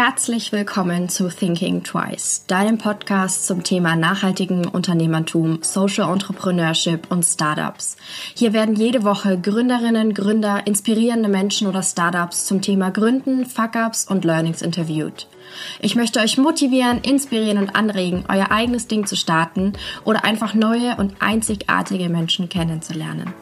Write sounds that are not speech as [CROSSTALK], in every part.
Herzlich willkommen zu Thinking Twice, deinem Podcast zum Thema nachhaltigen Unternehmertum, Social Entrepreneurship und Startups. Hier werden jede Woche Gründerinnen, Gründer, inspirierende Menschen oder Startups zum Thema Gründen, Fuck-ups und Learnings interviewt. Ich möchte euch motivieren, inspirieren und anregen, euer eigenes Ding zu starten oder einfach neue und einzigartige Menschen kennenzulernen.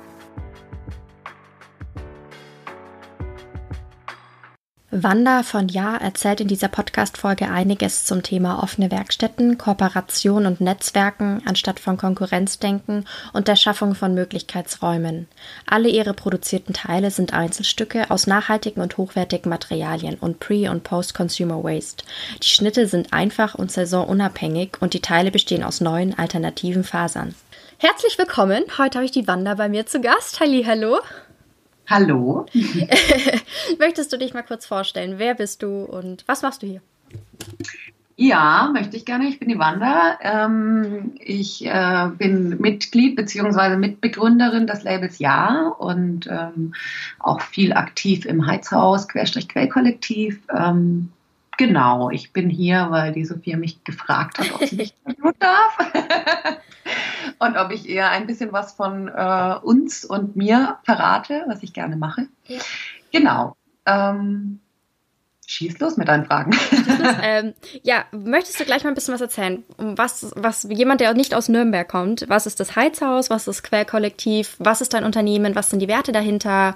Wanda von Ja erzählt in dieser Podcast-Folge einiges zum Thema offene Werkstätten, Kooperation und Netzwerken anstatt von Konkurrenzdenken und der Schaffung von Möglichkeitsräumen. Alle ihre produzierten Teile sind Einzelstücke aus nachhaltigen und hochwertigen Materialien und Pre- und Post-Consumer Waste. Die Schnitte sind einfach und saisonunabhängig und die Teile bestehen aus neuen alternativen Fasern. Herzlich willkommen. Heute habe ich die Wanda bei mir zu Gast. Halli, hallo. Hallo. [LAUGHS] Möchtest du dich mal kurz vorstellen? Wer bist du und was machst du hier? Ja, möchte ich gerne. Ich bin die Wanda. Ähm, ich äh, bin Mitglied bzw. Mitbegründerin des Labels Ja und ähm, auch viel aktiv im Heizhaus Querstrich Quellkollektiv. Ähm, genau, ich bin hier, weil die Sophia mich gefragt hat, ob sie mich [LAUGHS] interviewen darf. [LAUGHS] und ob ich eher ein bisschen was von äh, uns und mir verrate, was ich gerne mache. Ja. Genau. Ähm, schieß los mit deinen Fragen. [LAUGHS] [LAUGHS] ähm, ja, möchtest du gleich mal ein bisschen was erzählen? Was, was jemand, der nicht aus Nürnberg kommt, was ist das Heizhaus, was ist das Quellkollektiv, was ist dein Unternehmen, was sind die Werte dahinter?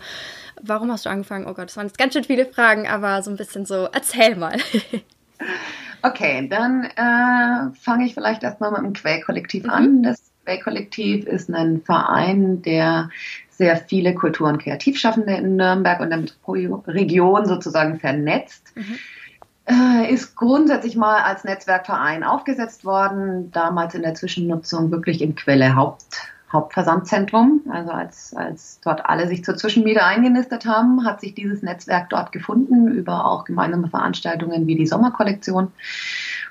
Warum hast du angefangen? Oh Gott, das waren jetzt ganz schön viele Fragen, aber so ein bisschen so, erzähl mal. [LAUGHS] Okay, dann äh, fange ich vielleicht erstmal mit dem Quellkollektiv mhm. an. Das Quellkollektiv ist ein Verein, der sehr viele Kultur- und Kreativschaffende in Nürnberg und der Region sozusagen vernetzt. Mhm. Äh, ist grundsätzlich mal als Netzwerkverein aufgesetzt worden, damals in der Zwischennutzung wirklich im Quelle Haupt, Hauptversandzentrum. Also als, als dort alle sich zur Zwischenmiete eingenistet haben, hat sich dieses Netzwerk dort gefunden über auch gemeinsame Veranstaltungen wie die Sommerkollektion.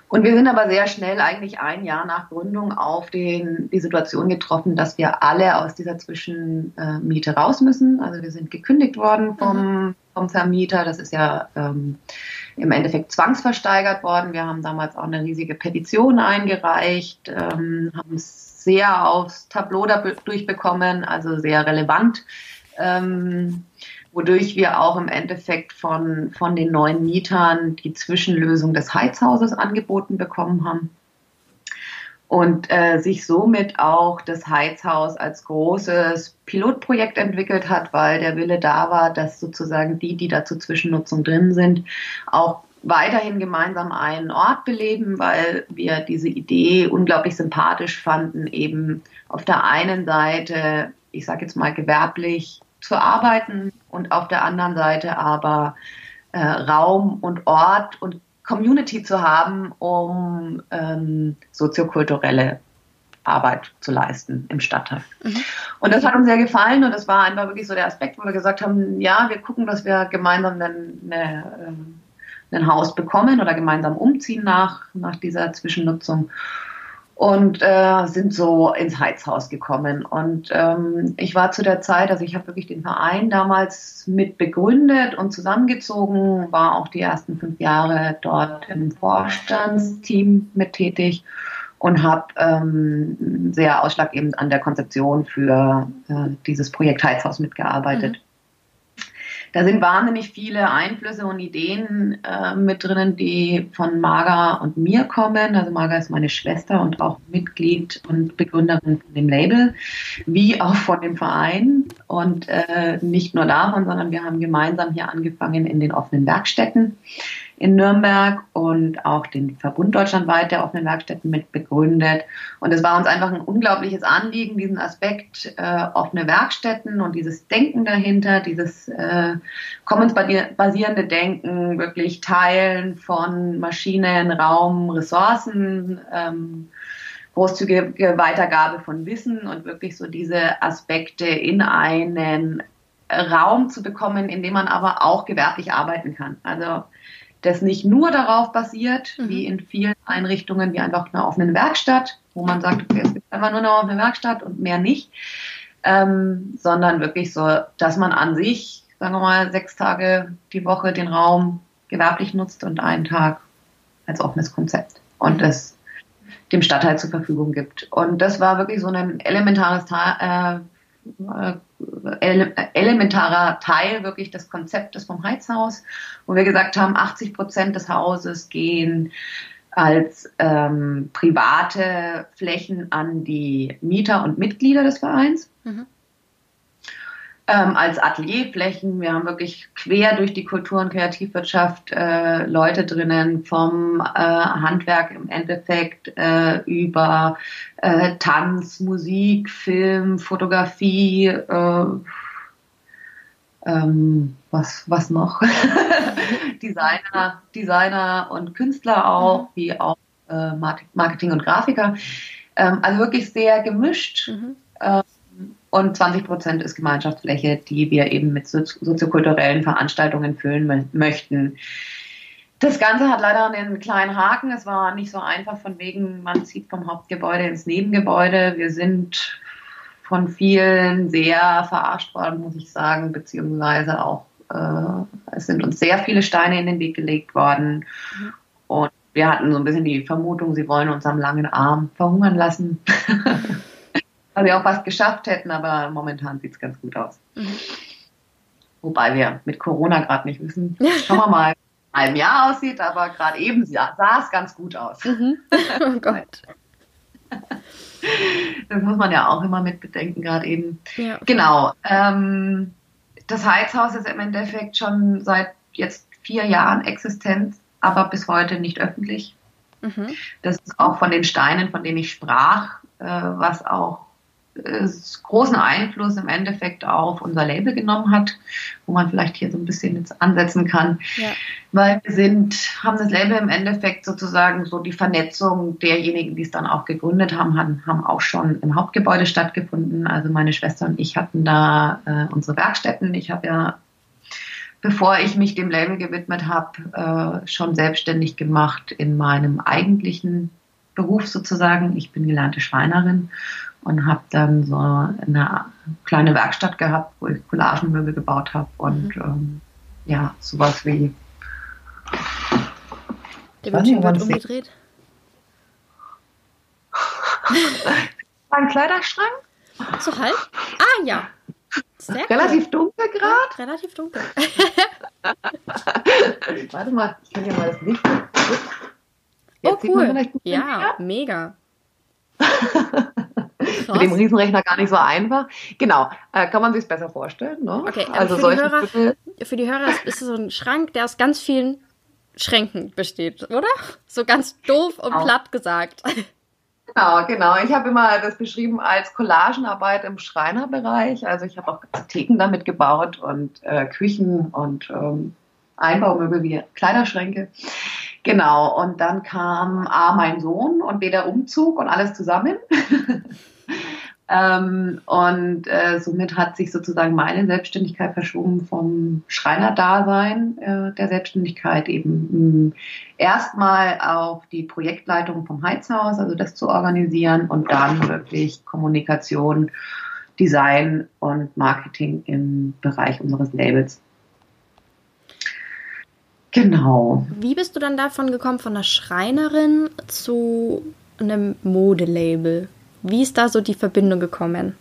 Und wir sind aber sehr schnell, eigentlich ein Jahr nach Gründung, auf den, die Situation getroffen, dass wir alle aus dieser Zwischenmiete raus müssen. Also wir sind gekündigt worden vom, mhm. vom Vermieter. Das ist ja ähm, im Endeffekt zwangsversteigert worden. Wir haben damals auch eine riesige Petition eingereicht, ähm, haben es sehr aufs Tableau durchbekommen, also sehr relevant. Ähm, wodurch wir auch im Endeffekt von, von den neuen Mietern die Zwischenlösung des Heizhauses angeboten bekommen haben. Und äh, sich somit auch das Heizhaus als großes Pilotprojekt entwickelt hat, weil der Wille da war, dass sozusagen die, die da zur Zwischennutzung drin sind, auch weiterhin gemeinsam einen Ort beleben, weil wir diese Idee unglaublich sympathisch fanden, eben auf der einen Seite, ich sage jetzt mal gewerblich zu arbeiten und auf der anderen Seite aber äh, Raum und Ort und Community zu haben, um ähm, soziokulturelle Arbeit zu leisten im Stadtteil. Mhm. Und das hat uns sehr gefallen und das war einfach wirklich so der Aspekt, wo wir gesagt haben, ja, wir gucken, dass wir gemeinsam eine, eine, äh, ein Haus bekommen oder gemeinsam umziehen nach, nach dieser Zwischennutzung und äh, sind so ins Heizhaus gekommen. Und ähm, ich war zu der Zeit, also ich habe wirklich den Verein damals mit begründet und zusammengezogen, war auch die ersten fünf Jahre dort im Vorstandsteam mit tätig und habe ähm, sehr ausschlaggebend an der Konzeption für äh, dieses Projekt Heizhaus mitgearbeitet. Mhm. Da sind wahnsinnig viele Einflüsse und Ideen äh, mit drinnen, die von Marga und mir kommen. Also Marga ist meine Schwester und auch Mitglied und Begründerin von dem Label, wie auch von dem Verein. Und äh, nicht nur davon, sondern wir haben gemeinsam hier angefangen in den offenen Werkstätten in Nürnberg und auch den Verbund deutschlandweit der offenen Werkstätten mit begründet. Und es war uns einfach ein unglaubliches Anliegen, diesen Aspekt äh, offene Werkstätten und dieses Denken dahinter, dieses äh, commons-basierende Denken, wirklich Teilen von Maschinen, Raum, Ressourcen, ähm, großzügige Weitergabe von Wissen und wirklich so diese Aspekte in einen Raum zu bekommen, in dem man aber auch gewerblich arbeiten kann. Also das nicht nur darauf basiert, mhm. wie in vielen Einrichtungen, wie einfach einer offenen Werkstatt, wo man sagt, okay, es gibt einfach nur eine offene Werkstatt und mehr nicht, ähm, sondern wirklich so, dass man an sich, sagen wir mal, sechs Tage die Woche den Raum gewerblich nutzt und einen Tag als offenes Konzept und es dem Stadtteil zur Verfügung gibt. Und das war wirklich so ein elementares Teil, äh, ele elementarer Teil wirklich des Konzeptes vom Heizhaus, wo wir gesagt haben, 80 Prozent des Hauses gehen als ähm, private Flächen an die Mieter und Mitglieder des Vereins. Mhm ähm, als Atelierflächen. Wir haben wirklich quer durch die Kultur- und Kreativwirtschaft äh, Leute drinnen, vom äh, Handwerk im Endeffekt äh, über äh, Tanz, Musik, Film, Fotografie, äh, ähm, was, was noch? [LAUGHS] Designer, Designer und Künstler auch, mhm. wie auch äh, Marketing und Grafiker. Ähm, also wirklich sehr gemischt. Mhm. Und 20 Prozent ist Gemeinschaftsfläche, die wir eben mit soziokulturellen Veranstaltungen füllen möchten. Das Ganze hat leider einen kleinen Haken. Es war nicht so einfach von wegen, man zieht vom Hauptgebäude ins Nebengebäude. Wir sind von vielen sehr verarscht worden, muss ich sagen, beziehungsweise auch äh, es sind uns sehr viele Steine in den Weg gelegt worden. Mhm. Und wir hatten so ein bisschen die Vermutung, sie wollen uns am langen Arm verhungern lassen. [LAUGHS] weil wir auch was geschafft hätten, aber momentan sieht es ganz gut aus. Mhm. Wobei wir mit Corona gerade nicht wissen. Schauen wir mal, wie ein Jahr aussieht, aber gerade eben sah, es ganz gut aus. Mhm. [LAUGHS] Oh Gott. Das muss man ja auch immer mit bedenken, gerade eben. Ja. Genau. Ähm, das Heizhaus ist im Endeffekt schon seit jetzt vier Jahren existent, aber bis heute nicht öffentlich. Mhm. Das ist auch von den Steinen, von denen ich sprach, äh, was auch großen Einfluss im Endeffekt auf unser Label genommen hat, wo man vielleicht hier so ein bisschen jetzt ansetzen kann. Ja. Weil wir sind, haben das Label im Endeffekt sozusagen so die Vernetzung derjenigen, die es dann auch gegründet haben, haben, haben auch schon im Hauptgebäude stattgefunden. Also meine Schwester und ich hatten da äh, unsere Werkstätten. Ich habe ja bevor ich mich dem Label gewidmet habe, äh, schon selbstständig gemacht in meinem eigentlichen Beruf sozusagen. Ich bin gelernte Schreinerin und habe dann so eine kleine Werkstatt gehabt, wo ich Collagenmöbel gebaut habe und mhm. ähm, ja, sowas wie. Der Bildschirm wird umgedreht. [LAUGHS] Ein Kleiderschrank? So halb? Ah ja. Sehr relativ cool. dunkel gerade? Relativ dunkel. [LAUGHS] Warte mal, ich kann dir mal das Licht. Jetzt oh cool. Ja, mega. [LAUGHS] Mit dem Riesenrechner gar nicht so einfach. Genau, äh, kann man sich besser vorstellen. Ne? Okay, also für, die Hörer, für die Hörer ist es so ein Schrank, der aus ganz vielen Schränken besteht, oder? So ganz doof und genau. platt gesagt. Genau, genau. Ich habe immer das beschrieben als Collagenarbeit im Schreinerbereich. Also ich habe auch Theken damit gebaut und äh, Küchen und ähm, Einbaumöbel wie Kleiderschränke. Genau, und dann kam A, mein Sohn und B, der Umzug und alles zusammen. [LAUGHS] ähm, und äh, somit hat sich sozusagen meine Selbstständigkeit verschoben vom Schreinerdasein äh, der Selbstständigkeit eben erstmal auf die Projektleitung vom Heizhaus, also das zu organisieren und dann wirklich Kommunikation, Design und Marketing im Bereich unseres Labels. Genau. Wie bist du dann davon gekommen, von einer Schreinerin zu einem Modelabel? Wie ist da so die Verbindung gekommen?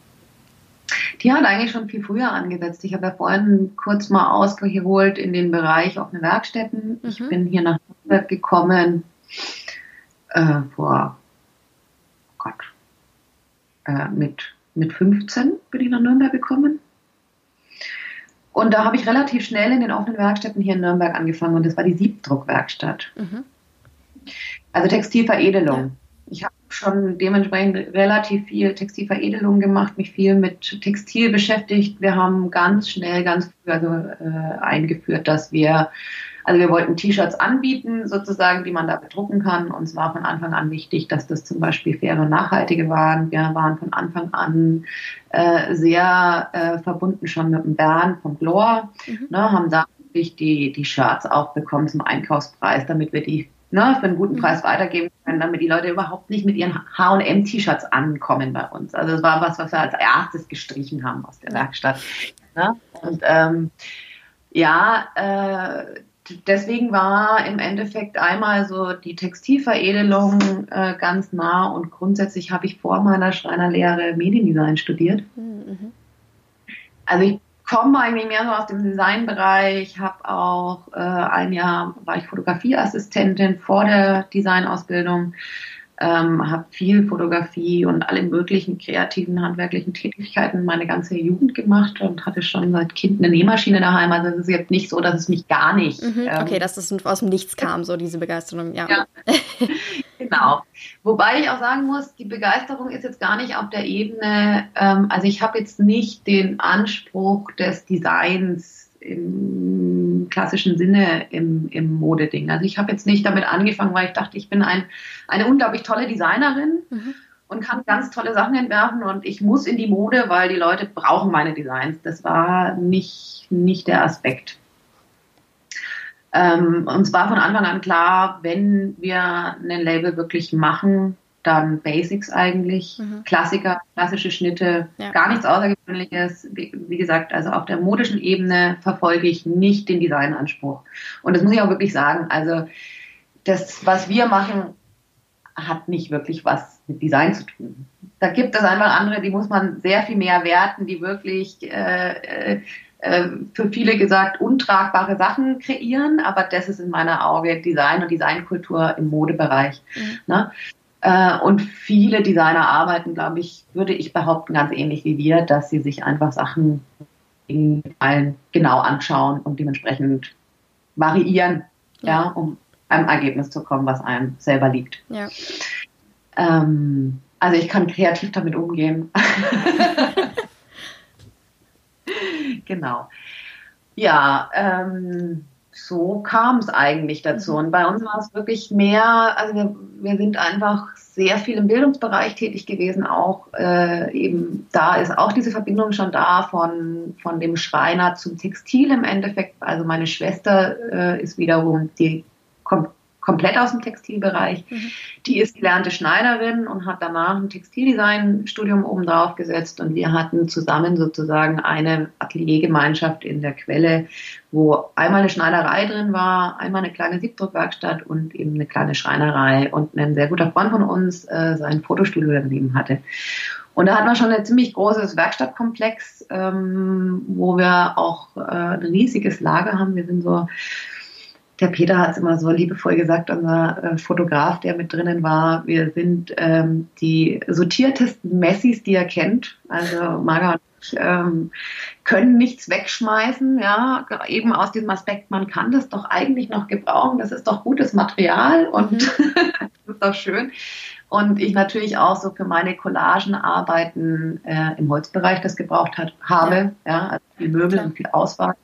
Die hat eigentlich schon viel früher angesetzt. Ich habe ja vorhin kurz mal ausgeholt in den Bereich offene Werkstätten. Mhm. Ich bin hier nach Nürnberg gekommen äh, vor oh Gott, äh, mit, mit 15 bin ich nach Nürnberg gekommen. Und da habe ich relativ schnell in den offenen Werkstätten hier in Nürnberg angefangen und das war die Siebdruckwerkstatt. Mhm. Also Textilveredelung. Ja. Ich habe schon dementsprechend relativ viel Textilveredelung gemacht, mich viel mit Textil beschäftigt. Wir haben ganz schnell, ganz früh also, äh, eingeführt, dass wir also wir wollten T-Shirts anbieten, sozusagen, die man da bedrucken kann. Uns war von Anfang an wichtig, dass das zum Beispiel faire und nachhaltige waren. Wir waren von Anfang an äh, sehr äh, verbunden schon mit dem Bernd vom Glor, mhm. ne, haben da wirklich die, die Shirts auch bekommen zum Einkaufspreis, damit wir die ne, für einen guten mhm. Preis weitergeben können, damit die Leute überhaupt nicht mit ihren H&M-T-Shirts ankommen bei uns. Also das war was, was wir als erstes gestrichen haben aus der Werkstatt. Ne? Und ähm, ja, äh, deswegen war im Endeffekt einmal so die Textilveredelung äh, ganz nah und grundsätzlich habe ich vor meiner Schreinerlehre Mediendesign studiert. Mhm. Also ich komme eigentlich mehr so aus dem Designbereich, habe auch äh, ein Jahr war ich Fotografieassistentin vor der Designausbildung ähm, habe viel Fotografie und alle möglichen kreativen, handwerklichen Tätigkeiten meine ganze Jugend gemacht und hatte schon seit Kind eine Nähmaschine daheim. Also es ist jetzt nicht so, dass es mich gar nicht. Mhm, okay, ähm, dass das aus dem Nichts kam, so diese Begeisterung, ja. ja. [LAUGHS] genau. Wobei ich auch sagen muss, die Begeisterung ist jetzt gar nicht auf der Ebene, ähm, also ich habe jetzt nicht den Anspruch des Designs im klassischen Sinne im, im Modeding. Also ich habe jetzt nicht damit angefangen, weil ich dachte, ich bin ein, eine unglaublich tolle Designerin mhm. und kann ganz tolle Sachen entwerfen und ich muss in die Mode, weil die Leute brauchen meine Designs. Das war nicht, nicht der Aspekt. Ähm, uns war von Anfang an klar, wenn wir ein Label wirklich machen, dann Basics eigentlich, mhm. Klassiker, klassische Schnitte, ja. gar nichts Außergewöhnliches. Wie, wie, gesagt, also auf der modischen Ebene verfolge ich nicht den Designanspruch. Und das muss ich auch wirklich sagen. Also das, was wir machen, hat nicht wirklich was mit Design zu tun. Da gibt es einfach andere, die muss man sehr viel mehr werten, die wirklich äh, äh, äh für viele gesagt untragbare Sachen kreieren, aber das ist in meiner Auge Design und Designkultur im Modebereich. Mhm. Ne? Äh, und viele Designer arbeiten, glaube ich, würde ich behaupten, ganz ähnlich wie wir, dass sie sich einfach Sachen genau anschauen und dementsprechend variieren, ja. ja um einem Ergebnis zu kommen, was einem selber liegt. Ja. Ähm, also ich kann kreativ damit umgehen. [LAUGHS] [LAUGHS] genau. Ja, ähm, so kam es eigentlich dazu. Mhm. Und bei uns war es wirklich mehr, also wir, wir sind einfach sehr viel im Bildungsbereich tätig gewesen, auch äh, eben da ist auch diese Verbindung schon da von, von dem Schreiner zum Textil im Endeffekt. Also meine Schwester äh, ist wiederum, die kommt komplett aus dem Textilbereich. Mhm. Die ist gelernte Schneiderin und hat danach ein Textildesign-Studium oben drauf gesetzt und wir hatten zusammen sozusagen eine Ateliergemeinschaft in der Quelle, wo einmal eine Schneiderei drin war, einmal eine kleine Siebdruckwerkstatt und eben eine kleine Schreinerei und ein sehr guter Freund von uns äh, sein Fotostudio daneben hatte. Und da hat man schon ein ziemlich großes Werkstattkomplex, ähm, wo wir auch äh, ein riesiges Lager haben. Wir sind so der Peter hat es immer so liebevoll gesagt, unser äh, Fotograf, der mit drinnen war, wir sind ähm, die sortiertesten Messis, die er kennt. Also Marga und ich ähm, können nichts wegschmeißen, ja, eben aus diesem Aspekt, man kann das doch eigentlich noch gebrauchen, das ist doch gutes Material und mhm. [LAUGHS] das ist doch schön. Und ich natürlich auch so für meine Collagenarbeiten äh, im Holzbereich das gebraucht hat, habe, ja, ja also viel Möbel Klar. und viel Auswahl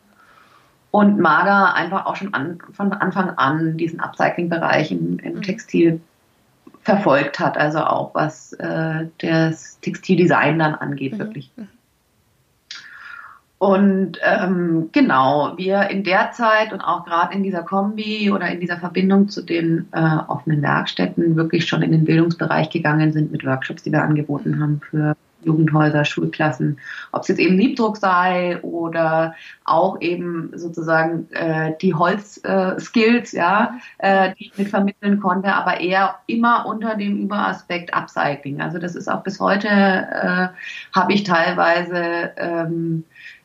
und Mager einfach auch schon an, von Anfang an diesen Upcycling-Bereich im, im, mhm. Textil verfolgt hat, also auch was äh, das Textildesign dann angeht, mhm. wirklich. Mhm. Und ähm, genau, wir in der Zeit und auch gerade in dieser Kombi oder in dieser Verbindung zu den äh, offenen Werkstätten wirklich schon in den Bildungsbereich gegangen sind mit Workshops, die wir angeboten haben für Jugendhäuser, Schulklassen, ob es jetzt eben Liebdruck sei oder auch eben sozusagen äh, die Holzskills, äh, ja, äh, die ich mit vermitteln konnte, aber eher immer unter dem Überaspekt Upcycling. Also das ist auch bis heute, äh, habe ich teilweise ähm,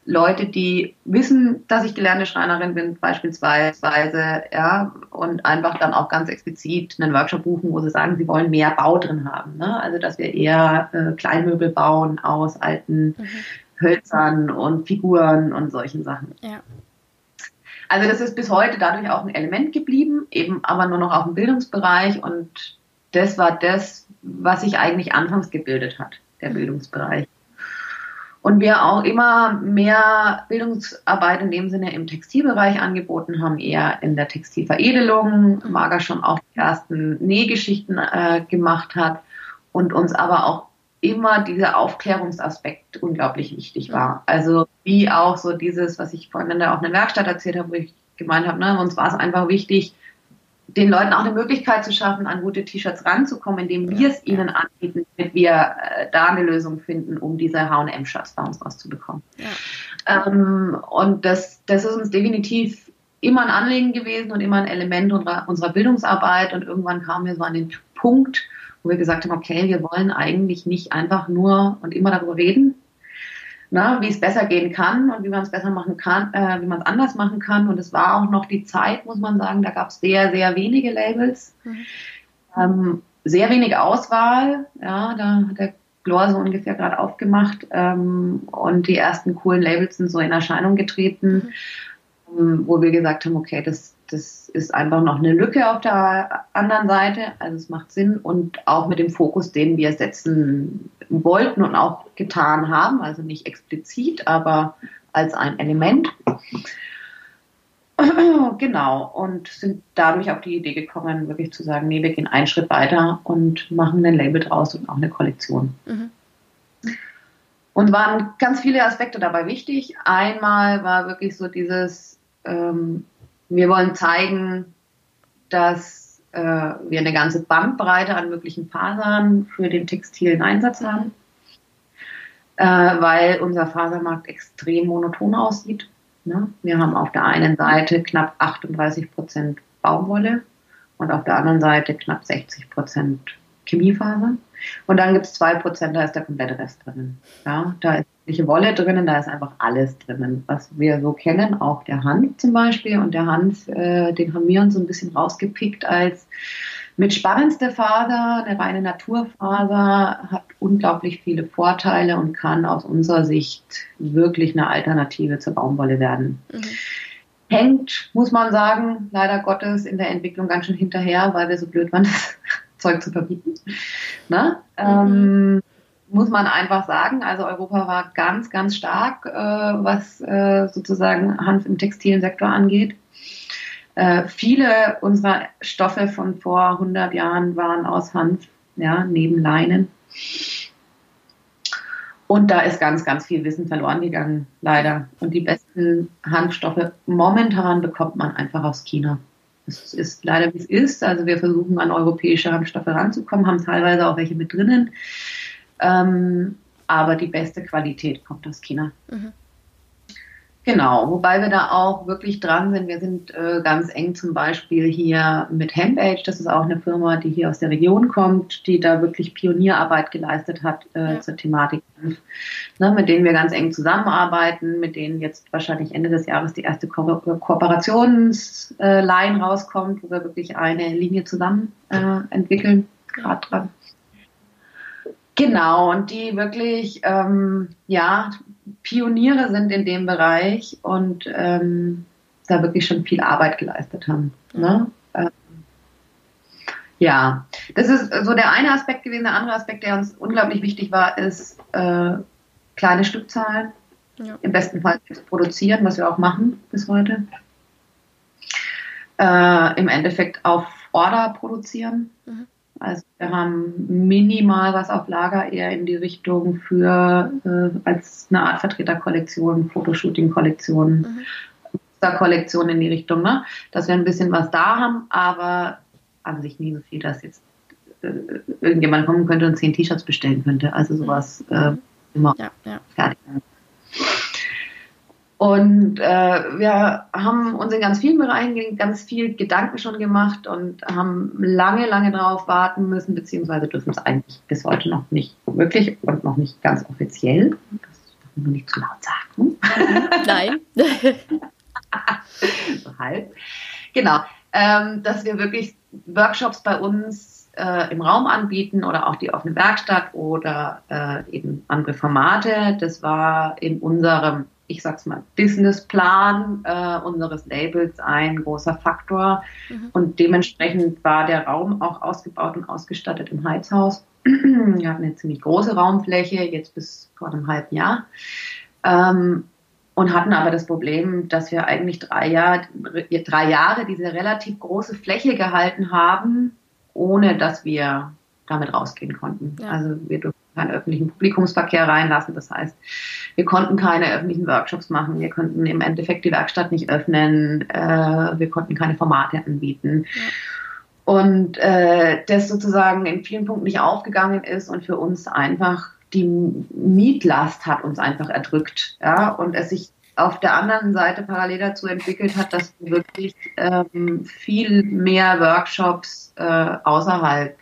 Leute, die wissen, dass ich gelernte Schreinerin bin, beispielsweise, ja, und einfach dann auch ganz explizit einen Workshop buchen, wo sie sagen, sie wollen mehr Bau drin haben. Ne? Also, dass wir eher äh, Kleinmöbel bauen aus alten mhm. Hölzern und Figuren und solchen Sachen. Ja. Also, das ist bis heute dadurch auch ein Element geblieben, eben aber nur noch auf dem Bildungsbereich und das war das, was sich eigentlich anfangs gebildet hat, der mhm. Bildungsbereich. Und wir auch immer mehr Bildungsarbeit in dem Sinne im Textilbereich angeboten haben, eher in der Textilveredelung, Mager schon auch die ersten Nähgeschichten äh, gemacht hat und uns aber auch immer dieser Aufklärungsaspekt unglaublich wichtig war. Also wie auch so dieses, was ich vorhin in der auch in der Werkstatt erzählt habe, wo ich gemeint habe, ne, uns war es einfach wichtig, den Leuten auch eine Möglichkeit zu schaffen, an gute T-Shirts ranzukommen, indem wir es ihnen anbieten, damit wir äh, da eine Lösung finden, um diese H&M-Shirts bei uns rauszubekommen. Ja. Ähm, und das, das ist uns definitiv immer ein Anliegen gewesen und immer ein Element unserer, unserer Bildungsarbeit. Und irgendwann kamen wir so an den Punkt, wo wir gesagt haben, okay, wir wollen eigentlich nicht einfach nur und immer darüber reden, na, wie es besser gehen kann und wie man es besser machen kann, äh, wie man es anders machen kann. Und es war auch noch die Zeit, muss man sagen, da gab es sehr, sehr wenige Labels, mhm. ähm, sehr wenig Auswahl. Ja, da hat der Glor so ungefähr gerade aufgemacht ähm, und die ersten coolen Labels sind so in Erscheinung getreten, mhm. ähm, wo wir gesagt haben, okay, das, das ist einfach noch eine Lücke auf der anderen Seite, also es macht Sinn und auch mit dem Fokus, den wir setzen wollten und auch getan haben, also nicht explizit, aber als ein Element. [CLEARS THROAT] Genau, und sind dadurch auf die Idee gekommen, wirklich zu sagen, nee, wir gehen einen Schritt weiter und machen ein Label draus und auch eine Kollektion. Mhm. Und waren ganz viele Aspekte dabei wichtig. Einmal war wirklich so dieses, ähm, wir wollen zeigen, dass äh, wir eine ganze Bandbreite an möglichen Fasern für den textilen Einsatz haben, äh, weil unser Fasermarkt extrem monoton aussieht. Ne? Wir haben auf der einen Seite knapp 38 Prozent Baumwolle und auf der anderen Seite knapp 60 Prozent Chemiefaser. Und dann gibt es zwei Prozent, da ist der komplette Rest drinnen. Ja, da ist wirkliche Wolle drinnen, da ist einfach alles drinnen, was wir so kennen, auch der Hanf zum Beispiel. Und der Hanf, äh, den haben wir uns so ein bisschen rausgepickt als mit spannendste Faser, eine reine Naturfaser, hat unglaublich viele Vorteile und kann aus unserer Sicht wirklich eine Alternative zur Baumwolle werden. Mhm. Hängt, muss man sagen, leider Gottes in der Entwicklung ganz schön hinterher, weil wir so blöd waren, [LAUGHS] das Zeug zu verbieten. Ne? Mhm. Ähm, muss man einfach sagen. Also Europa war ganz, ganz stark, äh, was äh, sozusagen Hanf im textilen Sektor angeht. Äh, viele unserer Stoffe von vor 100 Jahren waren aus Hanf, ja, neben Leinen. Und da ist ganz, ganz viel Wissen verloren gegangen, leider. Und die besten Hanfstoffe momentan bekommt man einfach aus China. Es ist leider wie es ist. Also wir versuchen an europäische Hanfstoffe ranzukommen, haben teilweise auch welche mit drinnen. Ähm, aber die beste Qualität kommt aus China. Mhm. Genau, wobei wir da auch wirklich dran sind. Wir sind äh, ganz eng zum Beispiel hier mit Hempage. Das ist auch eine Firma, die hier aus der Region kommt, die da wirklich Pionierarbeit geleistet hat äh, ja. zur Thematik. Ne, mit denen wir ganz eng zusammenarbeiten, mit denen jetzt wahrscheinlich Ende des Jahres die erste Ko Kooperationsline rauskommt, wo wir wirklich eine Linie zusammen äh, entwickeln. Gerade dran. Genau, und die wirklich, ähm, ja, Pioniere sind in dem Bereich und ähm, da wirklich schon viel Arbeit geleistet haben. Ne? Ähm, ja, das ist so der eine Aspekt gewesen. Der andere Aspekt, der uns unglaublich wichtig war, ist äh, kleine Stückzahlen. Ja. Im besten Fall produzieren, was wir auch machen bis heute. Äh, Im Endeffekt auf Order produzieren. Mhm. Also wir haben minimal was auf Lager eher in die Richtung für äh, als eine Art Vertreterkollektion, Fotoshooting-Kollektion, mhm. Kollektion in die Richtung, ne? dass wir ein bisschen was da haben, aber an sich nie so viel, dass jetzt äh, irgendjemand kommen könnte und zehn T-Shirts bestellen könnte. Also sowas äh, immer ja, ja. fertig. Und äh, wir haben uns in ganz vielen Bereichen ganz viel Gedanken schon gemacht und haben lange, lange darauf warten müssen, beziehungsweise dürfen es eigentlich bis heute noch nicht wirklich und noch nicht ganz offiziell. Das darf man nicht zu laut sagen. [LAUGHS] Nein. [LAUGHS] so halb. Genau. Ähm, dass wir wirklich Workshops bei uns äh, im Raum anbieten oder auch die offene Werkstatt oder äh, eben andere Formate. Das war in unserem ich sag's mal, Businessplan äh, unseres Labels ein großer Faktor. Mhm. Und dementsprechend war der Raum auch ausgebaut und ausgestattet im Heizhaus. [CLEARS THROAT] Wir hatten eine ziemlich große Raumfläche, jetzt bis vor einem halben Jahr. Ähm, und hatten aber das Problem, dass wir eigentlich drei, Jahr, drei Jahre diese relativ große Fläche gehalten haben, ohne dass wir damit rausgehen konnten. Ja. Also wir durften keinen öffentlichen Publikumsverkehr reinlassen. Das heißt, wir konnten keine öffentlichen Workshops machen. Wir konnten im Endeffekt die Werkstatt nicht öffnen. Äh, wir konnten keine Formate anbieten. Ja. Und äh, das sozusagen in vielen Punkten nicht aufgegangen ist und für uns einfach die Mietlast hat uns einfach erdrückt. Ja, und es sich auf der anderen Seite parallel dazu entwickelt hat, dass wir wirklich ähm, viel mehr Workshops äh, außerhalb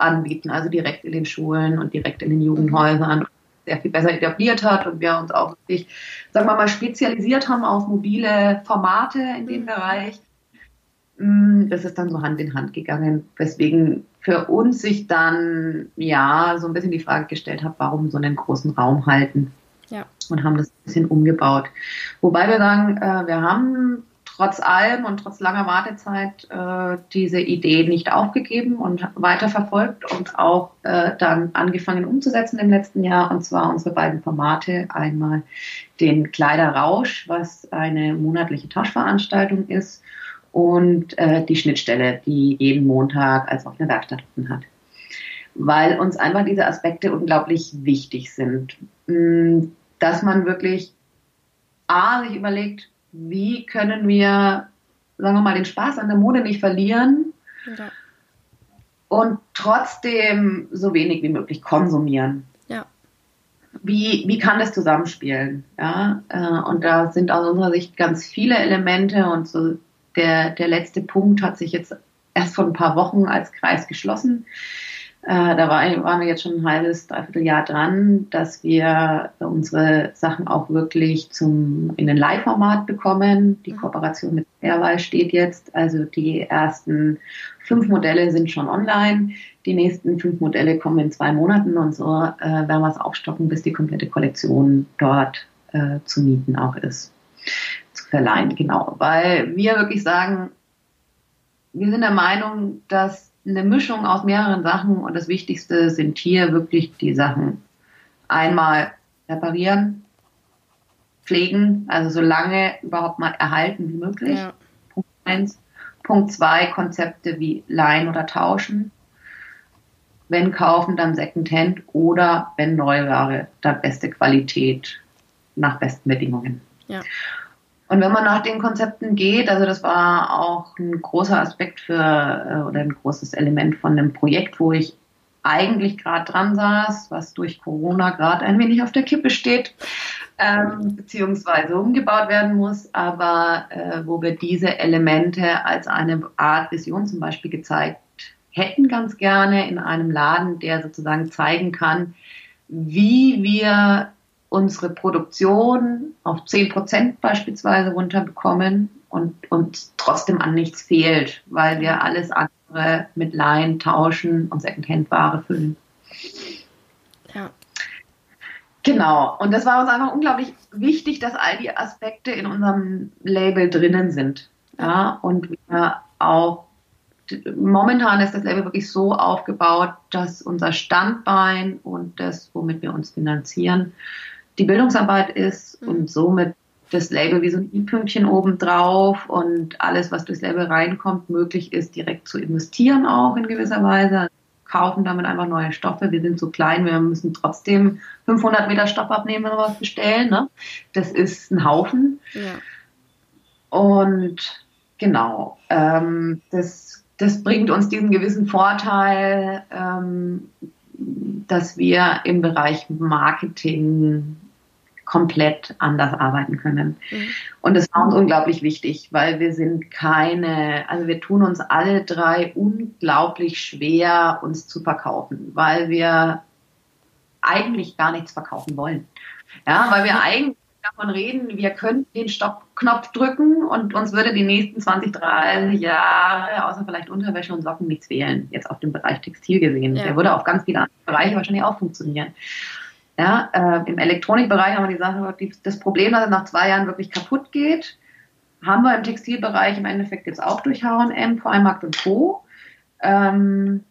anbieten, also direkt in den Schulen und direkt in den Jugendhäusern sehr viel besser etabliert hat und wir uns auch wirklich, sagen wir mal, spezialisiert haben auf mobile Formate in dem Bereich. Mm, das ist dann so Hand in Hand gegangen, weswegen für uns sich dann ja so ein bisschen die Frage gestellt hat, warum so einen großen Raum halten. Ja. Und haben das ein bisschen umgebaut. Wobei wir sagen, äh, wir haben trotz allem und trotz langer Wartezeit äh, diese Idee nicht aufgegeben und weiterverfolgt und auch äh, dann angefangen umzusetzen im letzten Jahr. Und zwar unsere beiden Formate. Einmal den Kleiderrausch, was eine monatliche Tauschveranstaltung ist und äh, die Schnittstelle, die jeden Montag als eine Werkstatt hat. Weil uns einfach diese Aspekte unglaublich wichtig sind. Mm, dass man wirklich A, sich überlegt, wie können wir, sagen wir mal, den Spaß an der Mode nicht verlieren ja. und trotzdem so wenig wie möglich konsumieren. Ja. Wie, wie kann das zusammenspielen? Ja? Äh, und da sind aus unserer Sicht ganz viele Elemente und so der, der letzte Punkt hat sich jetzt erst vor ein paar Wochen als Kreis geschlossen. Äh, da war, waren wir jetzt schon ein halbes, dreiviertel Jahr dran, dass wir unsere Sachen auch wirklich zum, in den Live-Format bekommen. Die mhm. Kooperation mit Airwise steht jetzt. Also die ersten fünf Modelle sind schon online. Die nächsten fünf Modelle kommen in zwei Monaten und so äh, werden wir es aufstocken, bis die komplette Kollektion dort äh, zu mieten auch ist. Zu verleihen, genau. Weil wir wirklich sagen, wir sind der Meinung, dass eine Mischung aus mehreren Sachen und das Wichtigste sind hier wirklich die Sachen. Einmal reparieren, pflegen, also so lange überhaupt mal erhalten wie möglich. Ja. Punkt eins. Punkt zwei, Konzepte wie Leihen oder Tauschen. Wenn kaufen, dann Secondhand oder wenn Neuware, dann beste Qualität nach besten Bedingungen. Ja. Und wenn man nach den Konzepten geht, also das war auch ein großer Aspekt für äh, oder ein großes Element von einem Projekt, wo ich eigentlich gerade dran saß, was durch Corona gerade ein wenig auf der Kippe steht, ähm, beziehungsweise umgebaut werden muss, aber äh, wo wir diese Elemente als eine Art Vision zum Beispiel gezeigt hätten ganz gerne in einem Laden, der sozusagen zeigen kann, wie wir unsere Produktion auf 10 Prozent beispielsweise runterbekommen und uns trotzdem an nichts fehlt, weil wir alles andere mit Laien tauschen und Secondhand-Ware füllen. Ja. Genau. Und das war uns einfach unglaublich wichtig, dass all die Aspekte in unserem Label drinnen sind. Ja, und wir auch momentan ist das Label wirklich so aufgebaut, dass unser Standbein und das, womit wir uns finanzieren, die Bildungsarbeit ist mhm. und somit das Label wie so ein i-Pünktchen oben drauf und alles, was durchs Label reinkommt, möglich ist, direkt zu investieren auch in gewisser Weise. Kaufen damit einfach neue Stoffe. Wir sind so klein, wir müssen trotzdem 500 Meter Stoff abnehmen, wenn wir was bestellen. Ne? Das ist ein Haufen. Ja. Und genau, ähm, das, das bringt uns diesen gewissen Vorteil, ähm, dass wir im Bereich Marketing komplett anders arbeiten können. Mhm. Und das war uns unglaublich wichtig, weil wir sind keine, also wir tun uns alle drei unglaublich schwer, uns zu verkaufen, weil wir eigentlich gar nichts verkaufen wollen. Ja, weil wir eigentlich davon reden, wir könnten den Stoppknopf drücken und uns würde die nächsten 20, 30 Jahre, außer vielleicht Unterwäsche und Socken, nichts fehlen, jetzt auf dem Bereich Textil gesehen. Ja. Der würde auf ganz viele andere Bereiche wahrscheinlich auch funktionieren. Ja, äh, Im Elektronikbereich haben wir die Sache, die, das Problem, dass es nach zwei Jahren wirklich kaputt geht, haben wir im Textilbereich im Endeffekt jetzt auch durch H&M, Primark und Co. Ähm,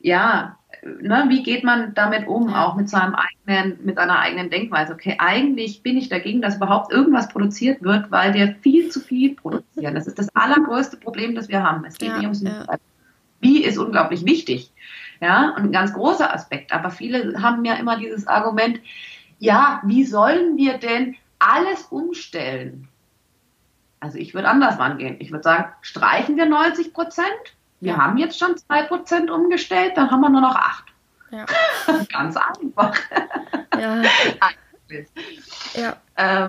ja, ne, wie geht man damit um, auch mit seinem eigenen, mit seiner eigenen Denkweise? Okay, eigentlich bin ich dagegen, dass überhaupt irgendwas produziert wird, weil wir viel zu viel produzieren. Das ist das allergrößte Problem, das wir haben. Es geht ja, nicht ums ja. Wie ist unglaublich wichtig. Ja, und ein ganz großer Aspekt. Aber viele haben ja immer dieses Argument, ja, wie sollen wir denn alles umstellen? Also ich würde anders rangehen. Ich würde sagen, streichen wir 90 Prozent. Wir ja. haben jetzt schon 2 Prozent umgestellt, dann haben wir nur noch 8. Ja. [LAUGHS] Ganz einfach. Ja. [LAUGHS] ja. Ähm,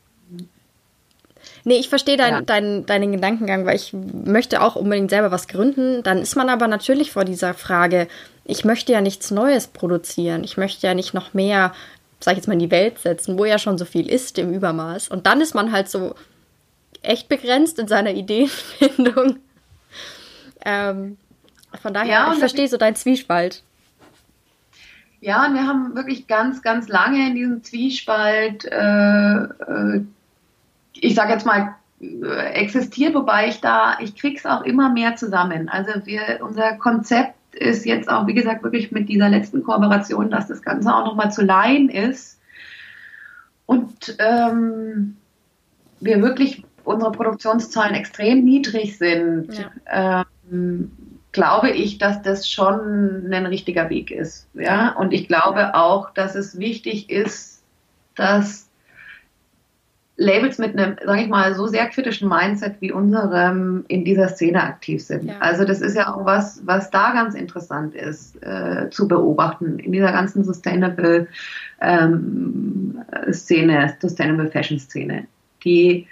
Nee, ich verstehe dein, ja. dein, deinen Gedankengang, weil ich möchte auch unbedingt selber was gründen. Dann ist man aber natürlich vor dieser Frage, ich möchte ja nichts Neues produzieren. Ich möchte ja nicht noch mehr, sag ich jetzt mal, in die Welt setzen, wo ja schon so viel ist im Übermaß. Und dann ist man halt so echt begrenzt in seiner [LAUGHS] Ideenfindung. Ähm, von daher, ja, ich verstehe so deinen Zwiespalt. Ja, und wir haben wirklich ganz, ganz lange in diesem Zwiespalt, äh, äh, ich sage jetzt mal, äh, existiert, wobei ich da, ich krieg's auch immer mehr zusammen. Also wir, unser Konzept ist jetzt auch, wie gesagt, wirklich mit dieser letzten Kooperation, dass das Ganze auch nochmal zu leihen ist. Und ähm, wir wirklich unsere Produktionszahlen extrem niedrig sind. Ja. Ähm, glaube ich, dass das schon ein richtiger Weg ist. Ja, und ich glaube auch, dass es wichtig ist, dass Labels mit einem, sage ich mal, so sehr kritischen Mindset wie unserem in dieser Szene aktiv sind. Ja. Also das ist ja auch was, was da ganz interessant ist äh, zu beobachten in dieser ganzen Sustainable ähm, Szene, Sustainable Fashion Szene, die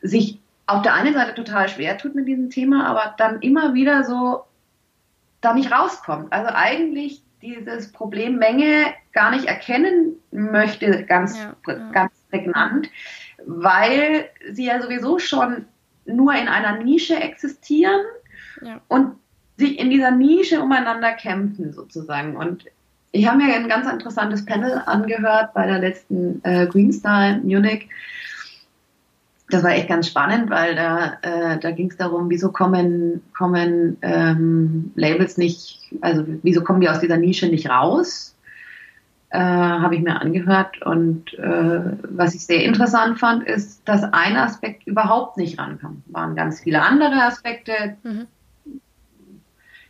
sich auf der einen Seite total schwer tut mit diesem Thema, aber dann immer wieder so da nicht rauskommt. Also eigentlich dieses Problem Menge gar nicht erkennen möchte, ganz, ja, ja. ganz prägnant, weil sie ja sowieso schon nur in einer Nische existieren ja. und sich in dieser Nische umeinander kämpfen sozusagen. Und ich habe mir ein ganz interessantes Panel angehört bei der letzten äh, Green Star in Munich das war echt ganz spannend, weil da, äh, da ging es darum, wieso kommen, kommen ähm, Labels nicht, also wieso kommen wir aus dieser Nische nicht raus? Äh, Habe ich mir angehört. Und äh, was ich sehr interessant fand, ist, dass ein Aspekt überhaupt nicht rankam. Waren ganz viele andere Aspekte. Mhm.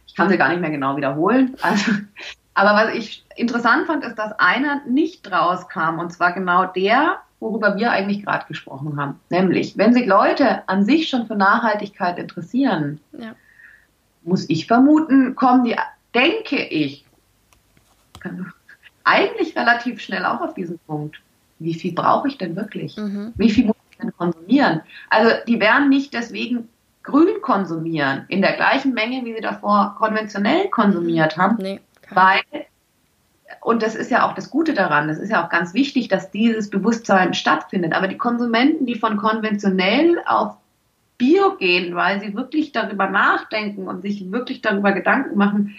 Ich kann sie gar nicht mehr genau wiederholen. [LAUGHS] Also, aber was ich interessant fand, ist, dass einer nicht rauskam. Und zwar genau der, worüber wir eigentlich gerade gesprochen haben. Nämlich, wenn sich Leute an sich schon für Nachhaltigkeit interessieren, ja. muss ich vermuten, kommen die, denke ich, eigentlich relativ schnell auch auf diesen Punkt. Wie viel brauche ich denn wirklich? Mhm. Wie viel muss ich denn konsumieren? Also die werden nicht deswegen grün konsumieren, in der gleichen Menge, wie sie davor konventionell konsumiert haben, nee, weil und das ist ja auch das Gute daran, das ist ja auch ganz wichtig, dass dieses Bewusstsein stattfindet. Aber die Konsumenten, die von konventionell auf Bio gehen, weil sie wirklich darüber nachdenken und sich wirklich darüber Gedanken machen,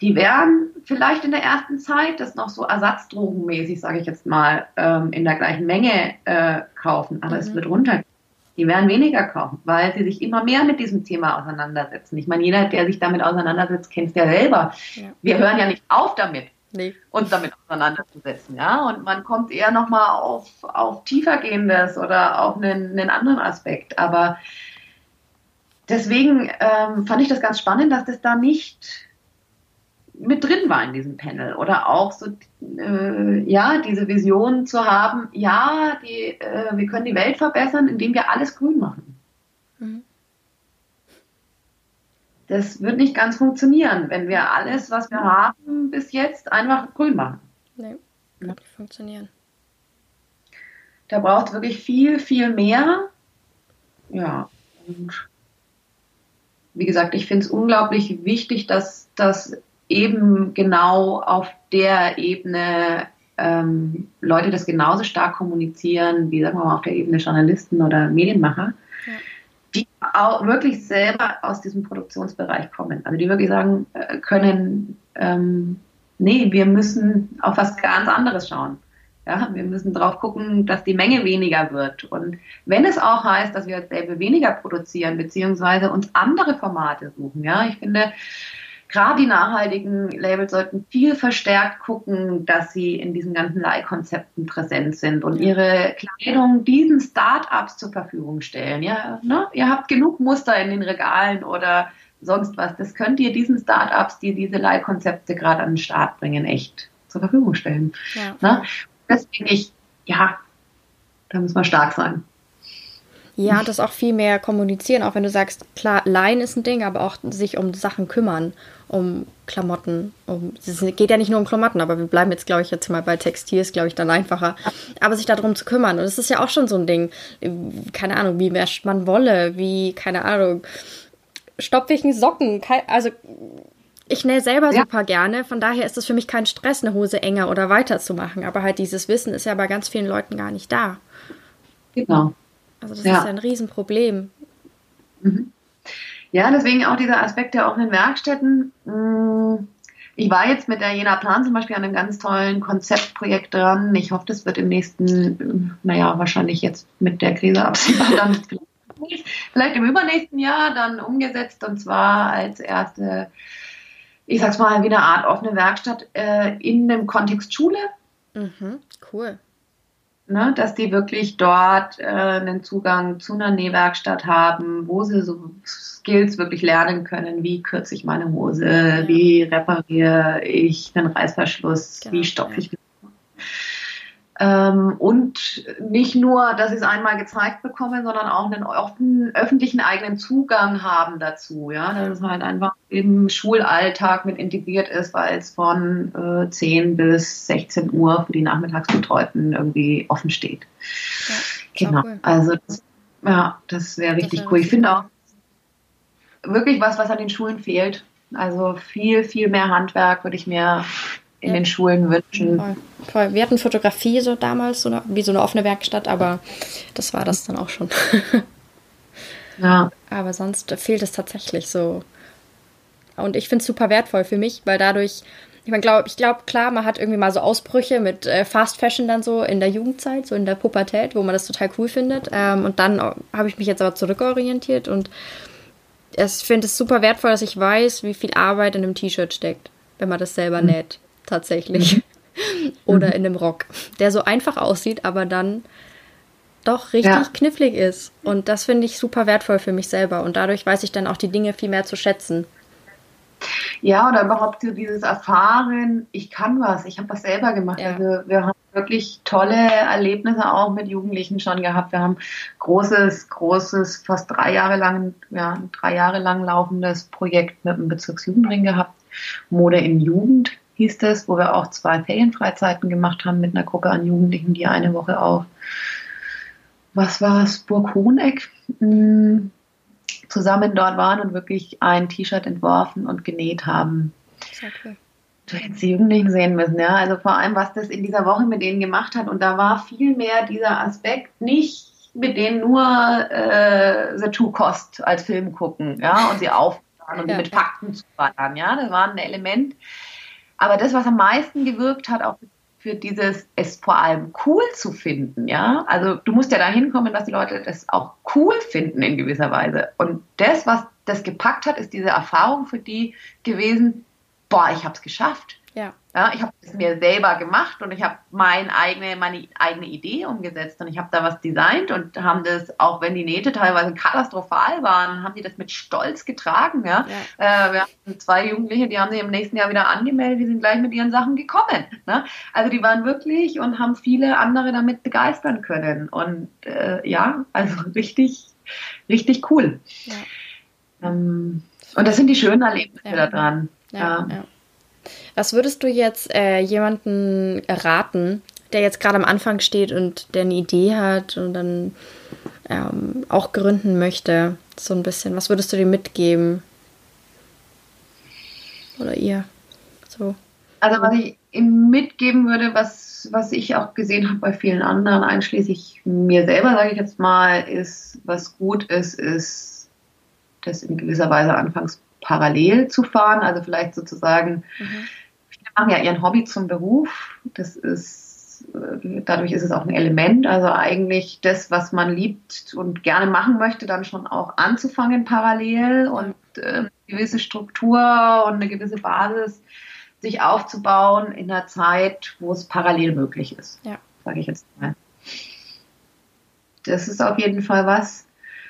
die werden vielleicht in der ersten Zeit das noch so ersatzdrogenmäßig, sage ich jetzt mal, ähm, in der gleichen Menge äh, kaufen. Aber mhm. es wird runter. Die werden weniger kaufen, weil sie sich immer mehr mit diesem Thema auseinandersetzen. Ich meine, jeder, der sich damit auseinandersetzt, kennt es ja selber. Ja. Wir hören ja nicht auf damit nee. uns damit auseinanderzusetzen. Ja? Und man kommt eher nochmal auf, auf tiefergehendes oder auf einen, einen anderen Aspekt. Aber deswegen ähm, fand ich das ganz spannend, dass das da nicht mit drin war in diesem Panel oder auch so äh, ja diese Vision zu haben ja die äh, wir können die Welt verbessern indem wir alles grün machen mhm das wird nicht ganz funktionieren, wenn wir alles, was wir haben bis jetzt, einfach grün machen. Nee, wird nicht funktionieren. Da braucht es wirklich viel, viel mehr. Ja, und wie gesagt, ich finde es unglaublich wichtig, dass das eben genau auf der Ebene ähm, Leute das genauso stark kommunizieren, wie sagen wir mal auf der Ebene Journalisten oder Medienmacher die auch wirklich selber aus diesem Produktionsbereich kommen. Also die wirklich sagen äh, können, ähm, nee, wir müssen auf was ganz anderes schauen. Ja, wir müssen darauf gucken, dass die Menge weniger wird. Und wenn es auch heißt, dass wir Label weniger produzieren, beziehungsweise uns andere Formate suchen, ja, ich finde, gerade die nachhaltigen Labels sollten viel verstärkt gucken, dass sie in diesen ganzen Leihkonzepten präsent sind und ihre Kleidung diesen Start-ups zur Verfügung stellen. Ja, ne? Ihr habt genug Muster in den Regalen oder sonst was. Das könnt ihr diesen Start-ups, die diese Leihkonzepte gerade an den Start bringen, echt zur Verfügung stellen. Ja. Ne? Deswegen ich, ja, da muss man stark sein. Ja, das auch viel mehr kommunizieren, auch wenn du sagst, klar, Leihen ist ein Ding, aber auch sich um Sachen kümmern, um Klamotten. Um, es geht ja nicht nur um Klamotten, aber wir bleiben jetzt, glaube ich, jetzt mal bei Textil, ist, glaube ich, dann einfacher. Aber sich darum zu kümmern. Und das ist ja auch schon so ein Ding. Keine Ahnung, wie wäscht man Wolle, wie, keine Ahnung, einen Socken. Also, ich nähe selber ja. super gerne. Von daher ist es für mich kein Stress, eine Hose enger oder weiter zu machen. Aber halt dieses Wissen ist ja bei ganz vielen Leuten gar nicht da. Genau. Also, das ja. ist ein Riesenproblem. Mhm. Ja, deswegen auch dieser Aspekt der offenen Werkstätten. Mm, ich war jetzt mit der Jena Plan zum Beispiel an einem ganz tollen Konzeptprojekt dran. Ich hoffe, das wird im nächsten, naja, wahrscheinlich jetzt mit der Krise absehbar dann [LAUGHS] vielleicht im übernächsten Jahr dann umgesetzt und zwar als erste, ich sag's mal, wie eine Art offene Werkstatt äh, in dem Kontext Schule. Mhm, cool ne, dass die wirklich dort äh, einen Zugang zu einer Nähwerkstatt haben, wo sie so Skills wirklich lernen können, wie kürze ich meine Hose, ja. wie repariere ich einen Reißverschluss, genau, wie stopfe ich ja. Ähm, und nicht nur, dass sie es einmal gezeigt bekommen, sondern auch einen offenen, öffentlichen eigenen Zugang haben dazu. Ja, dass es halt einfach im Schulalltag mit integriert ist, weil es von äh, 10 bis 16 Uhr für die Nachmittagsbetreuten irgendwie offen steht. Ja, genau. Cool. Also, das, ja, das wäre richtig das cool. Ich finde auch wirklich was, was an den Schulen fehlt. Also viel, viel mehr Handwerk würde ich mir in ja. den Schulen wünschen. Voll, voll. Wir hatten Fotografie so damals, so eine, wie so eine offene Werkstatt, aber das war das dann auch schon. [LAUGHS] ja. Aber sonst fehlt es tatsächlich so. Und ich finde es super wertvoll für mich, weil dadurch, ich meine, glaub, ich glaube, klar, man hat irgendwie mal so Ausbrüche mit äh, Fast Fashion dann so in der Jugendzeit, so in der Pubertät, wo man das total cool findet. Ähm, und dann habe ich mich jetzt aber zurückorientiert und ich finde es super wertvoll, dass ich weiß, wie viel Arbeit in einem T-Shirt steckt, wenn man das selber mhm. näht tatsächlich. Mhm. [LAUGHS] Oder in einem Rock, der so einfach aussieht, aber dann doch richtig ja. knifflig ist. Und das finde ich super wertvoll für mich selber. Und dadurch weiß ich dann auch die Dinge viel mehr zu schätzen. Ja, oder überhaupt so dieses Erfahren, ich kann was, ich habe was selber gemacht. Ja. Also wir haben wirklich tolle Erlebnisse auch mit Jugendlichen schon gehabt. Wir haben großes, großes, fast drei Jahre lang, ja, drei Jahre lang laufendes Projekt mit dem Bezirksjugendring gehabt. Mode in Jugend hieß das, wo wir auch zwei Ferienfreizeiten gemacht haben mit einer Gruppe an Jugendlichen, die eine Woche auf, was war es, Burg Hoheneck hm, zusammen dort waren und wirklich ein T-Shirt entworfen und genäht haben. Okay. Du hättest die Jugendlichen sehen müssen, ja. Also vor allem, was das in dieser Woche mit denen gemacht hat. Und da war viel mehr dieser Aspekt nicht mit denen nur äh, The Two Cost als Film gucken, ja, und sie [LAUGHS] auffahren und ja, mit Fakten zu ballern, ja. Das war ein Element, aber das, was am meisten gewirkt hat, auch für dieses, es vor allem cool zu finden, ja. Also du musst ja dahin kommen, dass die Leute das auch cool finden in gewisser Weise. Und das, was das gepackt hat, ist diese Erfahrung für die gewesen, boah, ich habe es geschafft. Ja. ja ich habe es mir selber gemacht und ich habe mein eigene, meine eigene Idee umgesetzt und ich habe da was designt und haben das, auch wenn die Nähte teilweise katastrophal waren, haben die das mit Stolz getragen. Ja? ja. Äh, wir hatten zwei Jugendliche, die haben sich im nächsten Jahr wieder angemeldet, die sind gleich mit ihren Sachen gekommen. Ne? Also die waren wirklich und haben viele andere damit begeistern können. Und äh, ja, also [LAUGHS] richtig, richtig cool. Ja. Ähm, und das sind die schönen Erlebnisse ja. daran. Ja, ja. Was würdest du jetzt äh, jemanden raten, der jetzt gerade am Anfang steht und der eine Idee hat und dann ähm, auch gründen möchte, so ein bisschen? Was würdest du dir mitgeben? Oder ihr? So. Also was ich ihm mitgeben würde, was, was ich auch gesehen habe bei vielen anderen, einschließlich mir selber, sage ich jetzt mal, ist, was gut ist, ist das in gewisser Weise anfangs parallel zu fahren, also vielleicht sozusagen mhm machen ja ihren Hobby zum Beruf. Das ist, äh, dadurch ist es auch ein Element. Also eigentlich das, was man liebt und gerne machen möchte, dann schon auch anzufangen parallel und eine gewisse Struktur und eine gewisse Basis sich aufzubauen in einer Zeit, wo es parallel möglich ist. Ja. Sage ich jetzt mal. Das ist auf jeden Fall was,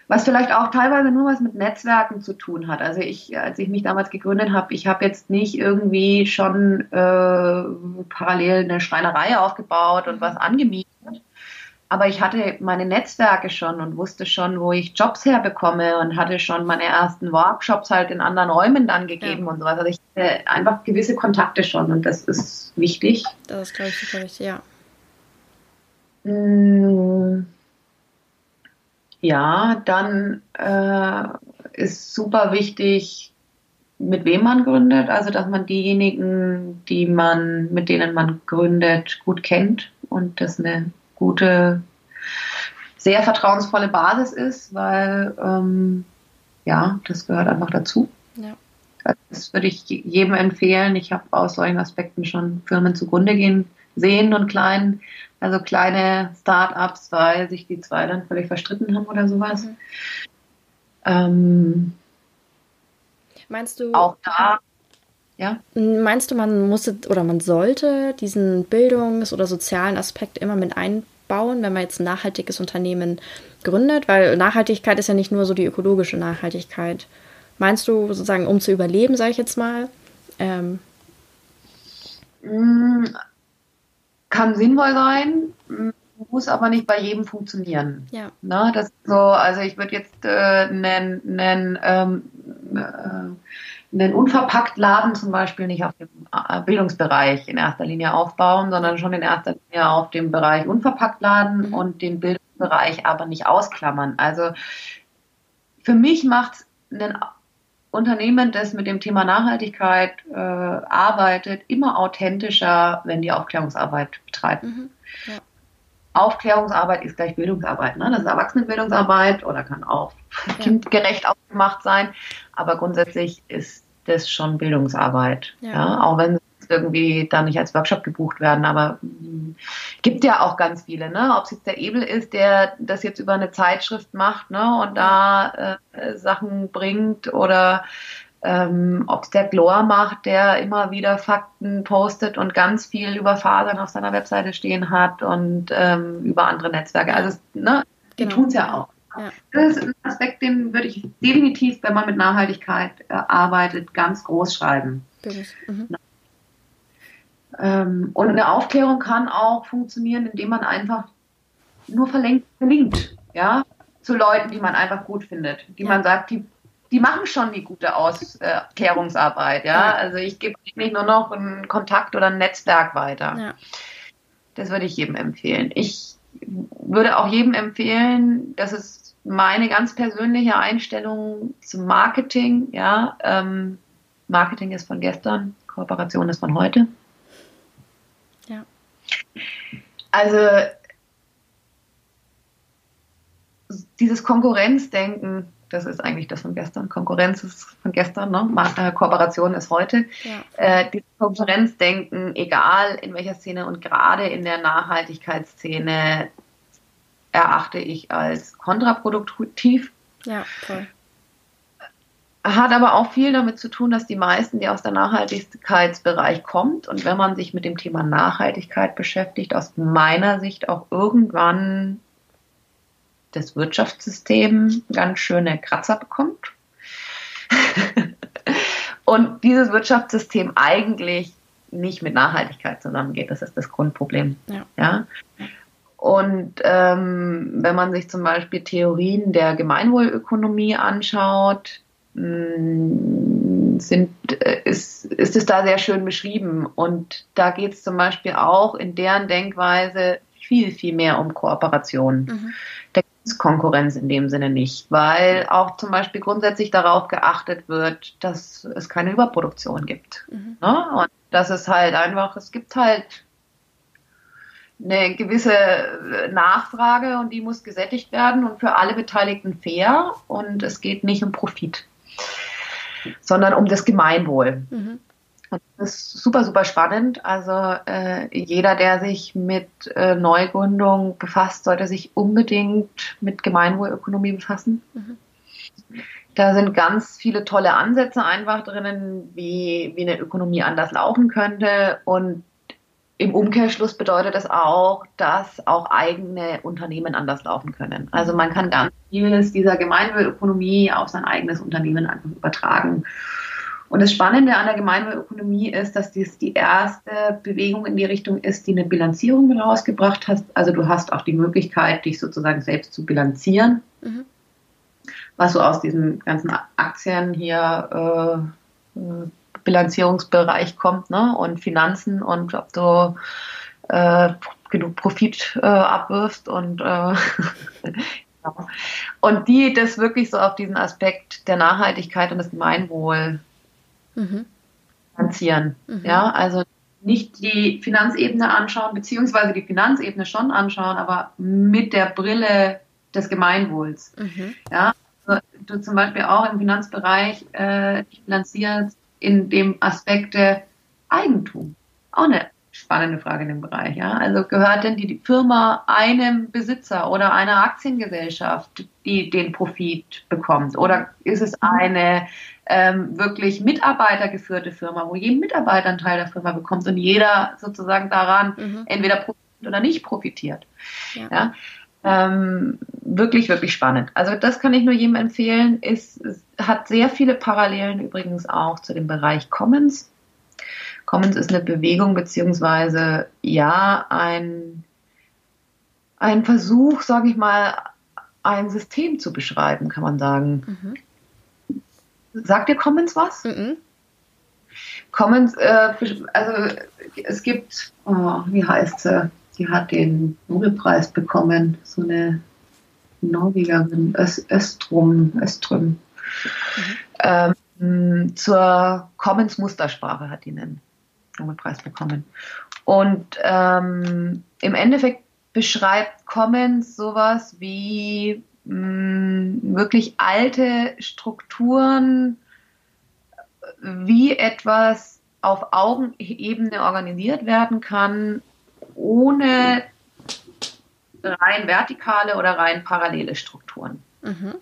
was vielleicht auch teilweise nur was mit Netzwerken zu tun hat. Also ich, als ich mich damals gegründet habe, ich habe jetzt nicht irgendwie schon äh, parallel eine Schreinerei aufgebaut und was angemietet, aber ich hatte meine Netzwerke schon und wusste schon, wo ich Jobs herbekomme und hatte schon meine ersten Workshops halt in anderen Räumen dann gegeben ja. und sowas. Also ich hatte einfach gewisse Kontakte schon und das ist wichtig. Das ist, glaube ich, super wichtig, ja. Mm. Ja, dann äh, ist super wichtig, mit wem man gründet, also dass man diejenigen, die man, mit denen man gründet, gut kennt und das eine gute, sehr vertrauensvolle Basis ist, weil ähm, ja, das gehört einfach dazu. Ja. Das würde ich jedem empfehlen. Ich habe aus solchen Aspekten schon Firmen zugrunde gehen sehen und klein, also kleine Start-ups, weil sich die zwei dann völlig verstritten haben oder sowas. Mhm. Ähm, Meinst du auch da? Ja. Meinst du, man muss oder man sollte diesen Bildungs- oder sozialen Aspekt immer mit einbauen, wenn man jetzt ein nachhaltiges Unternehmen gründet? Weil Nachhaltigkeit ist ja nicht nur so die ökologische Nachhaltigkeit. Meinst du sozusagen, um zu überleben, sage ich jetzt mal? Ähm, mm, kann sinnvoll sein, muss aber nicht bei jedem funktionieren. Ja. Na, das so, also ich würde jetzt äh, einen, einen ähm, äh, einen Unverpacktladen zum Beispiel nicht auf dem äh, Bildungsbereich in erster Linie aufbauen, sondern schon in erster Linie auf dem Bereich Unverpacktladen mhm. und den Bildungsbereich aber nicht ausklammern. Also für mich macht ein Unternehmen, das mit dem Thema Nachhaltigkeit äh, arbeitet, immer authentischer, wenn die Aufklärungsarbeit betreibt. Mhm. Ja. Aufklärungsarbeit ist gleich Bildungsarbeit. Ne? Das ist Erwachsenenbildungsarbeit oder kann auch ja. kindgerecht aufgemacht sein. Aber grundsätzlich ist das schon Bildungsarbeit. Ja. ja? Auch wenn es irgendwie dann nicht als Workshop gebucht werden. Aber mh, gibt ja auch ganz viele. Ne? Ob es jetzt der Ebel ist, der das jetzt über eine Zeitschrift macht ne? und da äh, Sachen bringt oder ähm, ob es der Glor macht, der immer wieder Fakten postet und ganz viel über Fasern auf seiner Webseite stehen hat und ähm, über andere Netzwerke. Also ne, die genau. tun es ja auch. Ja. Das ist ein Aspekt, den würde ich definitiv, wenn man mit Nachhaltigkeit äh, arbeitet, ganz groß schreiben. Mhm. Ähm, und eine Aufklärung kann auch funktionieren, indem man einfach nur verlinkt, verlinkt ja, zu Leuten, die man einfach gut findet, die ja. man sagt, die die machen schon die gute Ausklärungsarbeit, ja. Also ich gebe nicht nur noch einen Kontakt oder ein Netzwerk weiter. Ja. Das würde ich jedem empfehlen. Ich würde auch jedem empfehlen, das ist meine ganz persönliche Einstellung zum Marketing, ja. Ähm, Marketing ist von gestern, Kooperation ist von heute. Also dieses Konkurrenzdenken, das ist eigentlich das von gestern. Konkurrenz ist von gestern, ne? Äh, Kooperation ist heute. Ja. Äh, dieses Konkurrenzdenken, egal in welcher Szene und gerade in der Nachhaltigkeitsszene, erachte ich als kontraproduktiv. Ja, toll. Hat aber auch viel damit zu tun, dass die meisten, die aus der Nachhaltigkeitsbereich kommt und wenn man sich mit dem Thema Nachhaltigkeit beschäftigt, aus meiner Sicht auch irgendwann das Wirtschaftssystem ganz schöne Kratzer bekommt. [LAUGHS] und dieses Wirtschaftssystem eigentlich nicht mit Nachhaltigkeit zusammengeht. Das ist das Grundproblem. Ja. ja? Und ähm, wenn man sich zum Beispiel Theorien der Gemeinwohlökonomie anschaut, sind, äh, ist, ist es da sehr schön beschrieben. Und da geht es zum Beispiel auch in deren Denkweise viel, viel mehr um Kooperation. Mhm. Da Konkurrenz in dem Sinne nicht, weil auch zum Beispiel grundsätzlich darauf geachtet wird, dass es keine Überproduktion gibt. Mhm. Ne? Und dass es halt einfach, es gibt halt eine gewisse Nachfrage und die muss gesättigt werden und für alle Beteiligten fair und es geht nicht um Profit, sondern um das Gemeinwohl. Mhm. Und das ist super, super spannend. Also äh, jeder, der sich mit äh, Neugründung befasst, sollte sich unbedingt mit Gemeinwohlökonomie befassen. Mhm. Da sind ganz viele tolle Ansätze einfach drinnen, wie, wie eine Ökonomie anders laufen könnte. Und im Umkehrschluss bedeutet das auch, dass auch eigene Unternehmen anders laufen können. Also man kann ganz vieles dieser Gemeinwohlökonomie auf sein eigenes Unternehmen einfach übertragen. Und das Spannende an der Gemeinwohlökonomie ist, dass dies die erste Bewegung in die Richtung ist, die eine Bilanzierung herausgebracht hat. Also du hast auch die Möglichkeit, dich sozusagen selbst zu bilanzieren, mhm. was so aus diesem ganzen Aktien hier äh, Bilanzierungsbereich kommt ne? und Finanzen und ob du äh, genug Profit äh, abwirfst und äh, [LAUGHS] und die das wirklich so auf diesen Aspekt der Nachhaltigkeit und des Gemeinwohl mhm. finanzieren. Mhm. Ja, also nicht die Finanzebene anschauen, beziehungsweise die Finanzebene schon anschauen, aber mit der Brille des Gemeinwohls. Mhm. Ja, also du zum Beispiel auch im Finanzbereich äh, finanzierst in dem Aspekt der Eigentum. Auch eine spannende Frage in dem Bereich. Ja? Also gehört denn die Firma einem Besitzer oder einer Aktiengesellschaft, die den Profit bekommt? Oder ist es eine ähm, wirklich mitarbeitergeführte Firma, wo jeden Mitarbeiter einen Teil der Firma bekommt und jeder sozusagen daran mhm. entweder profitiert oder nicht profitiert? Ja. ja? Ähm, wirklich, wirklich spannend. Also das kann ich nur jedem empfehlen. Es, hat sehr viele Parallelen übrigens auch zu dem Bereich Commons. Commons ist eine Bewegung beziehungsweise ja ein, ein Versuch, sage ich mal, ein System zu beschreiben, kann man sagen. Mhm. Sagt dir Commons was? Mhm. Commons, äh, also es gibt, oh, wie heißt sie? Sie hat den Nobelpreis bekommen, so eine Norwegerin, Östrum, Öström. Mhm. Ähm, zur Commons Mustersprache hat die einen Nobelpreis bekommen. Und ähm, im Endeffekt beschreibt Commons sowas wie mh, mm, wirklich alte Strukturen, wie etwas auf Augenebene organisiert werden kann, ohne rein vertikale oder rein parallele Strukturen. Mhm.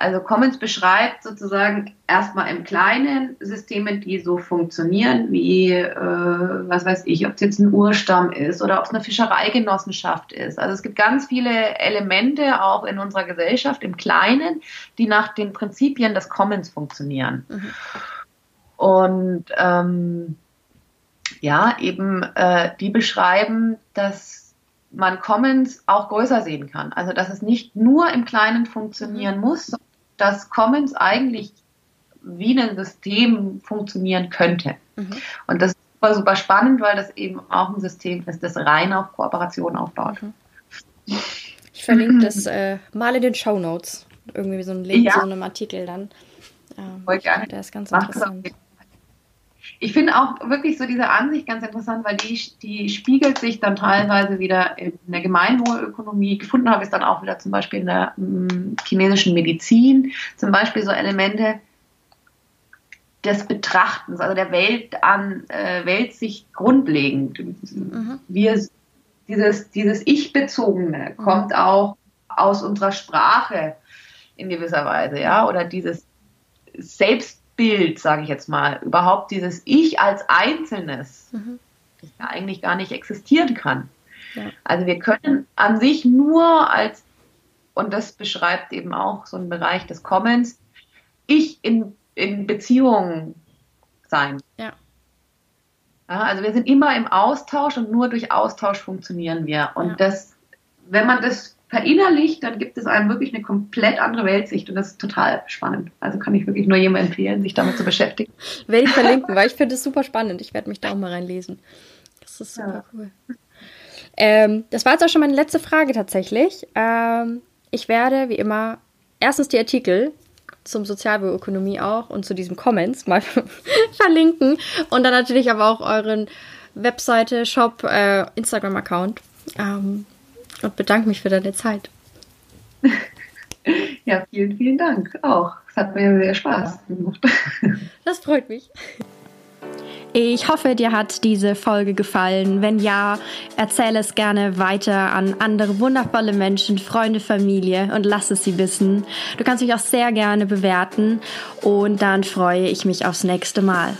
Also Commons beschreibt sozusagen erstmal im Kleinen Systeme, die so funktionieren, wie, äh, was weiß ich, ob es jetzt ein Urstamm ist oder ob es eine Fischereigenossenschaft ist. Also es gibt ganz viele Elemente auch in unserer Gesellschaft im Kleinen, die nach den Prinzipien des Commons funktionieren. Mhm. Und ähm, ja, eben äh, die beschreiben, dass man Commons auch größer sehen kann. Also dass es nicht nur im Kleinen funktionieren mhm. muss, dass Commons eigentlich wie ein System funktionieren könnte. Mhm. Und das ist super, super spannend, weil das eben auch ein System ist, das rein auf Kooperation aufbaut. Mhm. Ich verlinke das äh, mal in den Show Notes. Irgendwie so ein Link ja. zu einem Artikel dann. Ähm, Voll gerne. Der ist ganz Mach interessant. Ich finde auch wirklich so diese Ansicht ganz interessant, weil die, die spiegelt sich dann teilweise wieder in der Gemeinwohlökonomie. Gefunden habe ich es dann auch wieder zum Beispiel in der m, mm, chinesischen Medizin, zum Beispiel so Elemente des Betrachtens, also der Welt an äh, Weltsicht grundlegend. Mhm. Wir, dieses dieses Ich-Bezogene mhm. kommt auch aus unserer Sprache in gewisser Weise, ja, oder dieses Selbst Bild, sage ich jetzt mal, überhaupt dieses Ich als Einzelnes, mhm. das ja eigentlich gar nicht existieren kann. Ja. Also wir können an sich nur als, und das beschreibt eben auch so einen Bereich des Commons, ich in, in Beziehungen sein. Ja. ja. Also wir sind immer im Austausch und nur durch Austausch funktionieren wir. Und ja. das, wenn man das verinnerlicht, dann gibt es einem wirklich eine komplett andere Weltsicht und das ist total spannend. Also kann ich wirklich nur jedem empfehlen, sich damit zu beschäftigen. Werde ich verlinken, weil ich [LAUGHS] finde es super spannend. Ich werde mich da auch mal reinlesen. Das ist super ja. cool. Ähm, das war jetzt auch schon meine letzte Frage tatsächlich. Ähm, ich werde, wie immer, erstens die Artikel zum Sozialbioökonomie auch und zu diesem Comments mal [LAUGHS] verlinken und dann natürlich aber auch euren Webseite, Shop, äh, Instagram-Account. Ähm, und bedanke mich für deine Zeit. [LAUGHS] Ja, vielen, vielen Dank auch. Es hat mir sehr Spaß gemacht. [LAUGHS] Das freut mich. Ich hoffe, dir hat diese Folge gefallen. Wenn ja, erzähle es gerne weiter an andere wundervolle Menschen, Freunde, Familie und lass es sie wissen. Du kannst mich auch sehr gerne bewerten und dann freue ich mich aufs nächste Mal.